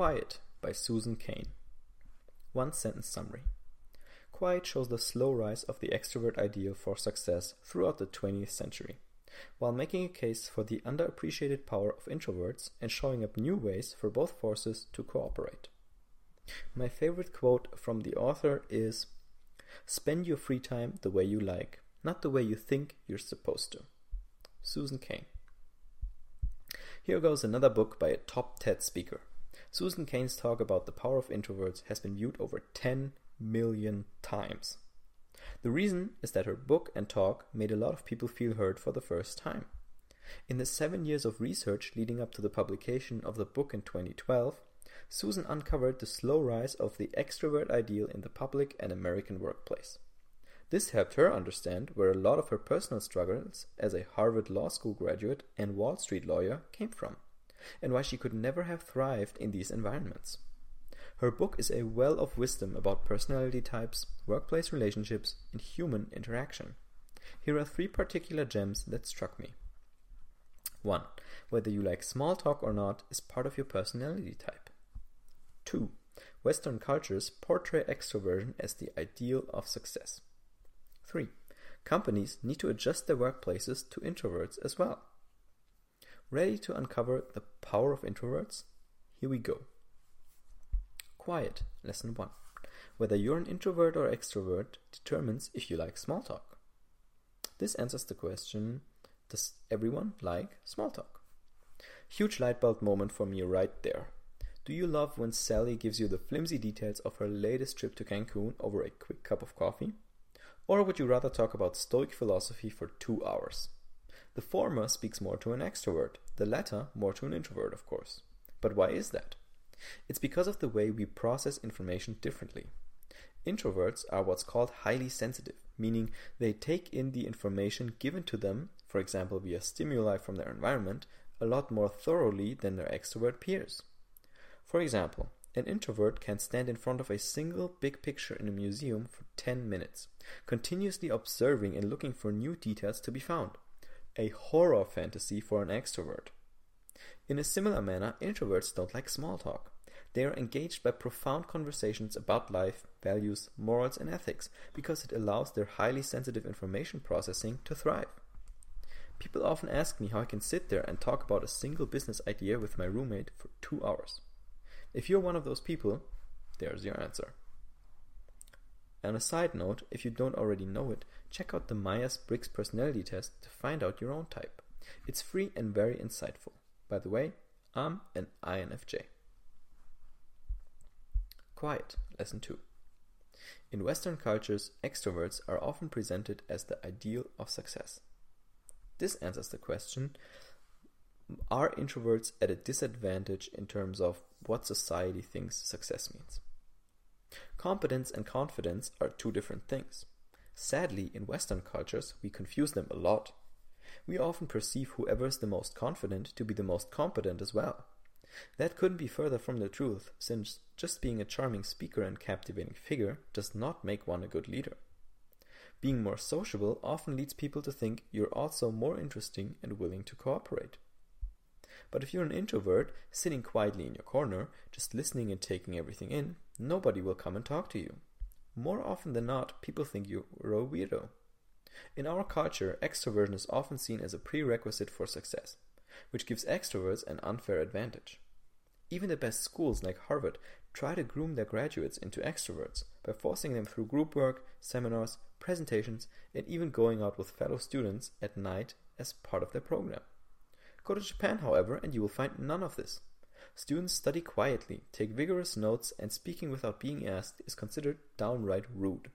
Quiet by Susan Cain. One sentence summary. Quiet shows the slow rise of the extrovert ideal for success throughout the 20th century, while making a case for the underappreciated power of introverts and showing up new ways for both forces to cooperate. My favorite quote from the author is Spend your free time the way you like, not the way you think you're supposed to. Susan Cain. Here goes another book by a top TED speaker. Susan Cain's talk about the power of introverts has been viewed over 10 million times. The reason is that her book and talk made a lot of people feel heard for the first time. In the seven years of research leading up to the publication of the book in 2012, Susan uncovered the slow rise of the extrovert ideal in the public and American workplace. This helped her understand where a lot of her personal struggles as a Harvard Law School graduate and Wall Street lawyer came from, and why she could never have thrived in these environments. Her book is a well of wisdom about personality types, workplace relationships, and human interaction. Here are three particular gems that struck me. 1. Whether you like small talk or not is part of your personality type. 2. Western cultures portray extroversion as the ideal of success. 3. Companies need to adjust their workplaces to introverts as well. Ready to uncover the power of introverts? Here we go. Quiet, lesson 1. Whether you're an introvert or extrovert determines if you like small talk. This answers the question Does everyone like small talk? Huge light bulb moment for me right there. Do you love when Sally gives you the flimsy details of her latest trip to Cancun over a quick cup of coffee? Or would you rather talk about Stoic philosophy for two hours? The former speaks more to an extrovert, the latter more to an introvert, of course. But why is that? It's because of the way we process information differently. Introverts are what's called highly sensitive, meaning they take in the information given to them, for example via stimuli from their environment, a lot more thoroughly than their extrovert peers. For example, an introvert can stand in front of a single big picture in a museum for 10 minutes, continuously observing and looking for new details to be found. A horror fantasy for an extrovert. In a similar manner, introverts don't like small talk. They are engaged by profound conversations about life, values, morals, and ethics because it allows their highly sensitive information processing to thrive. People often ask me how I can sit there and talk about a single business idea with my roommate for two hours. If you're one of those people, there's your answer. And a side note, if you don't already know it, check out the Myers Briggs personality test to find out your own type. It's free and very insightful. By the way, I'm an INFJ. Quiet, lesson 2. In Western cultures, extroverts are often presented as the ideal of success. This answers the question are introverts at a disadvantage in terms of what society thinks success means? Competence and confidence are two different things. Sadly, in Western cultures, we confuse them a lot. We often perceive whoever is the most confident to be the most competent as well. That couldn't be further from the truth, since just being a charming speaker and captivating figure does not make one a good leader. Being more sociable often leads people to think you're also more interesting and willing to cooperate. But if you're an introvert, sitting quietly in your corner, just listening and taking everything in, nobody will come and talk to you. More often than not, people think you're a weirdo. In our culture, extroversion is often seen as a prerequisite for success, which gives extroverts an unfair advantage. Even the best schools like Harvard try to groom their graduates into extroverts by forcing them through group work, seminars, presentations, and even going out with fellow students at night as part of their program. Go to Japan, however, and you will find none of this. Students study quietly, take vigorous notes, and speaking without being asked is considered downright rude.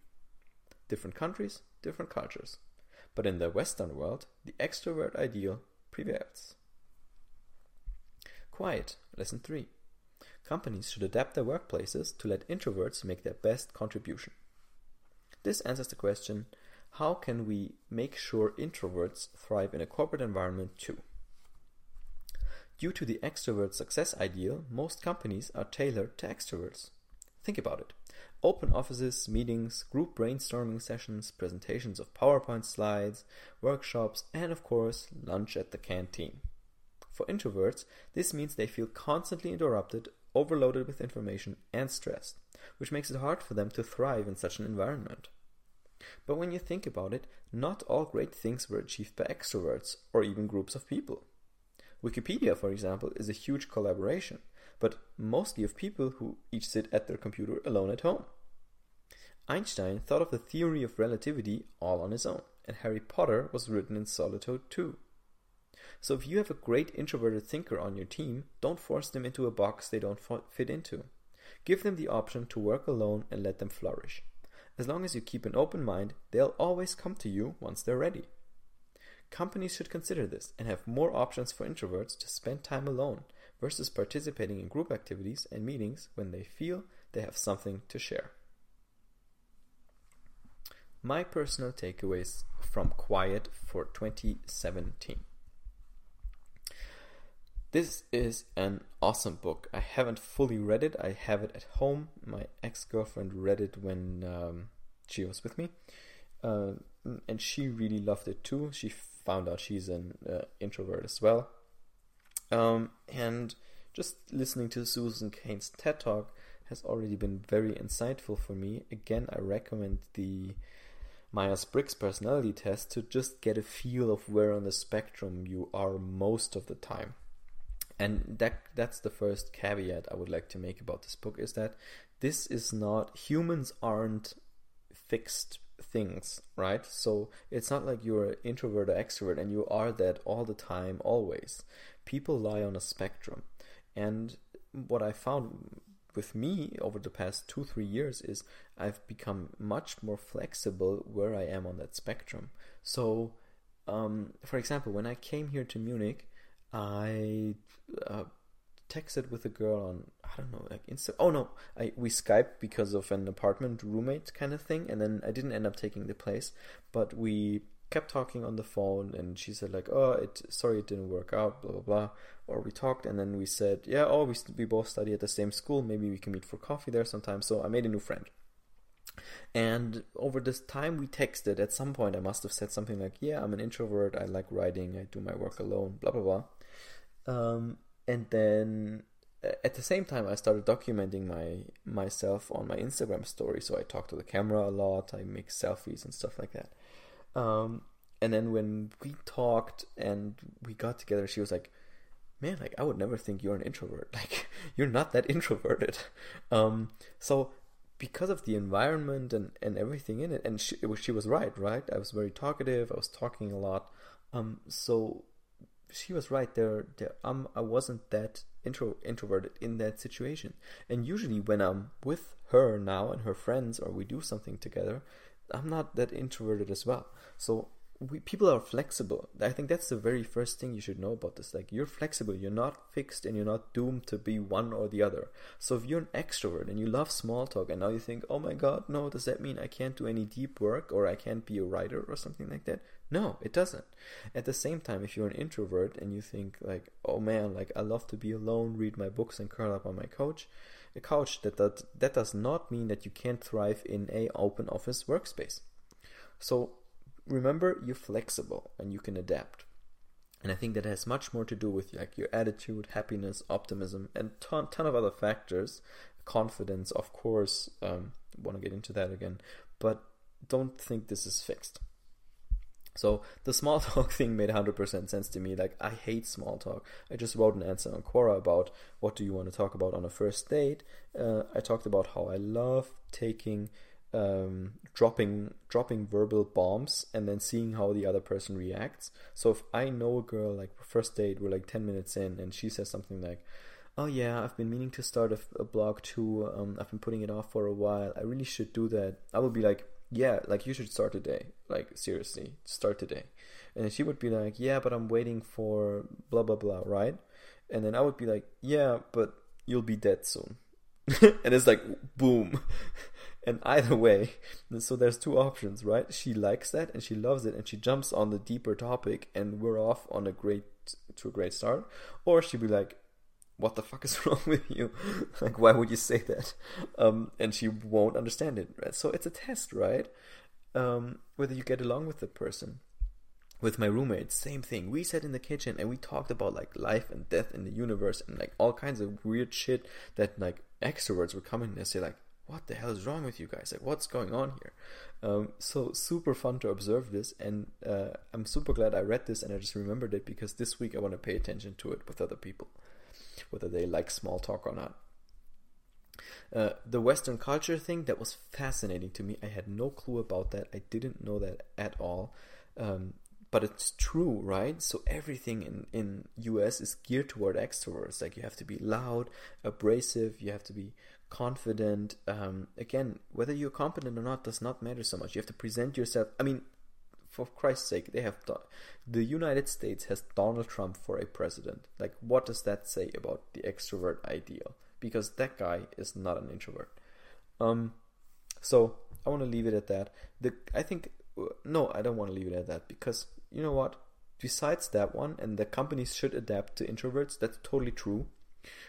Different countries, different cultures. But in the Western world, the extrovert ideal prevails. Quiet, lesson 3. Companies should adapt their workplaces to let introverts make their best contribution. This answers the question how can we make sure introverts thrive in a corporate environment too? Due to the extrovert success ideal, most companies are tailored to extroverts. Think about it. Open offices, meetings, group brainstorming sessions, presentations of PowerPoint slides, workshops, and of course, lunch at the canteen. For introverts, this means they feel constantly interrupted, overloaded with information, and stressed, which makes it hard for them to thrive in such an environment. But when you think about it, not all great things were achieved by extroverts or even groups of people. Wikipedia, for example, is a huge collaboration, but mostly of people who each sit at their computer alone at home. Einstein thought of the theory of relativity all on his own, and Harry Potter was written in solitude too. So if you have a great introverted thinker on your team, don't force them into a box they don't fit into. Give them the option to work alone and let them flourish. As long as you keep an open mind, they'll always come to you once they're ready. Companies should consider this and have more options for introverts to spend time alone versus participating in group activities and meetings when they feel they have something to share. My personal takeaways from Quiet for 2017. This is an awesome book. I haven't fully read it. I have it at home. My ex girlfriend read it when um, she was with me, uh, and she really loved it too. She found out she's an uh, introvert as well. Um, and just listening to Susan Cain's TED Talk has already been very insightful for me. Again, I recommend the Myers Briggs personality test to just get a feel of where on the spectrum you are most of the time. And that that's the first caveat I would like to make about this book is that this is not humans aren't fixed things, right? So it's not like you're an introvert or extrovert and you are that all the time, always. People lie on a spectrum. And what I found with me over the past two, three years is I've become much more flexible where I am on that spectrum. So, um, for example, when I came here to Munich, I uh, texted with a girl on I don't know like Insta. Oh no, I we Skyped because of an apartment roommate kind of thing, and then I didn't end up taking the place, but we kept talking on the phone, and she said like, "Oh, it sorry it didn't work out," blah blah blah. Or we talked, and then we said, "Yeah, oh, we we both study at the same school. Maybe we can meet for coffee there sometime." So I made a new friend. And over this time we texted, at some point I must have said something like, Yeah, I'm an introvert, I like writing, I do my work alone, blah blah blah. Um, and then uh, at the same time I started documenting my myself on my Instagram story. So I talk to the camera a lot, I make selfies and stuff like that. Um, and then when we talked and we got together, she was like, "Man, like I would never think you're an introvert. Like you're not that introverted." Um, so because of the environment and, and everything in it, and she, it was, she was right, right? I was very talkative. I was talking a lot. Um, so she was right there. there um, I wasn't that intro introverted in that situation. And usually when I'm with her now and her friends or we do something together, I'm not that introverted as well. So we, people are flexible. I think that's the very first thing you should know about this. Like you're flexible, you're not fixed, and you're not doomed to be one or the other. So if you're an extrovert and you love small talk, and now you think, "Oh my God, no! Does that mean I can't do any deep work, or I can't be a writer, or something like that?" No, it doesn't. At the same time, if you're an introvert and you think like, "Oh man, like I love to be alone, read my books, and curl up on my couch," a couch that that that does not mean that you can't thrive in a open office workspace. So remember you're flexible and you can adapt. And I think that has much more to do with like your attitude, happiness, optimism, and ton ton of other factors. Confidence, of course. Um, want to get into that again, but don't think this is fixed. So the small talk thing made 100% sense to me. Like I hate small talk. I just wrote an answer on Quora about what do you want to talk about on a first date. Uh, I talked about how I love taking um, dropping dropping verbal bombs and then seeing how the other person reacts. So if I know a girl like first date, we're like ten minutes in, and she says something like, "Oh yeah, I've been meaning to start a, a blog too. Um, I've been putting it off for a while. I really should do that." I will be like, "Yeah, like you should start today. Like seriously, start today." And she would be like, "Yeah, but I'm waiting for blah blah blah, right?" And then I would be like, "Yeah, but you'll be dead soon." and it's like boom and either way, so there's two options, right? She likes that and she loves it and she jumps on the deeper topic and we're off on a great to a great start. Or she'd be like, What the fuck is wrong with you? like why would you say that? Um, and she won't understand it. Right? So it's a test, right? Um, whether you get along with the person. with my roommate, same thing. We sat in the kitchen and we talked about like life and death in the universe and like all kinds of weird shit that like extroverts were coming and say like, "What the hell is wrong with you guys? Like, what's going on here?" Um, so super fun to observe this, and uh, I'm super glad I read this and I just remembered it because this week I want to pay attention to it with other people, whether they like small talk or not. Uh, the Western culture thing that was fascinating to me. I had no clue about that. I didn't know that at all. Um, but it's true, right? So everything in in US is geared toward extroverts. Like you have to be loud, abrasive. You have to be confident. Um, again, whether you're competent or not does not matter so much. You have to present yourself. I mean, for Christ's sake, they have the United States has Donald Trump for a president. Like, what does that say about the extrovert ideal? Because that guy is not an introvert. Um, so I want to leave it at that. The I think no, I don't want to leave it at that because you know what? Besides that one, and the companies should adapt to introverts. That's totally true.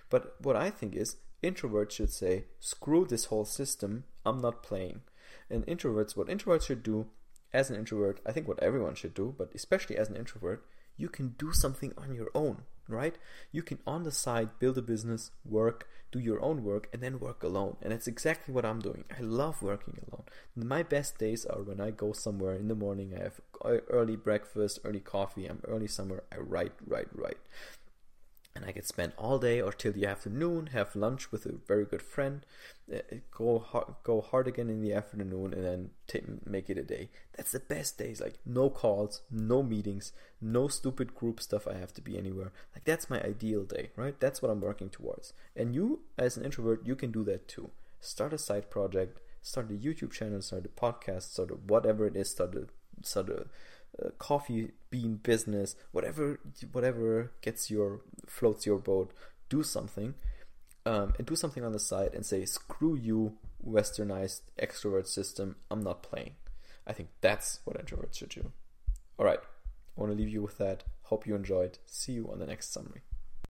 But what I think is introverts should say, screw this whole system, I'm not playing. And introverts, what introverts should do as an introvert, I think what everyone should do, but especially as an introvert, you can do something on your own, right? You can on the side build a business, work, do your own work, and then work alone. And that's exactly what I'm doing. I love working alone. My best days are when I go somewhere in the morning, I have uh, early breakfast, early coffee, I'm early somewhere, I write, write, write and I could spend all day or till the afternoon, have lunch with a very good friend, uh, go hard, go hard again in the afternoon, and then t- make it a day. That's the best days. Like no calls, no meetings, no stupid group stuff. I have to be anywhere. Like that's my ideal day, right? That's what I'm working towards. And you, as an introvert, you can do that too. Start a side project, start a YouTube channel, start a podcast, start a whatever it is, start a start a uh, coffee bean business, whatever whatever gets your floats your boat, do something, um, and do something on the side and say screw you, westernized extrovert system. I'm not playing. I think that's what introverts should do. All right, I want to leave you with that. Hope you enjoyed. See you on the next summary.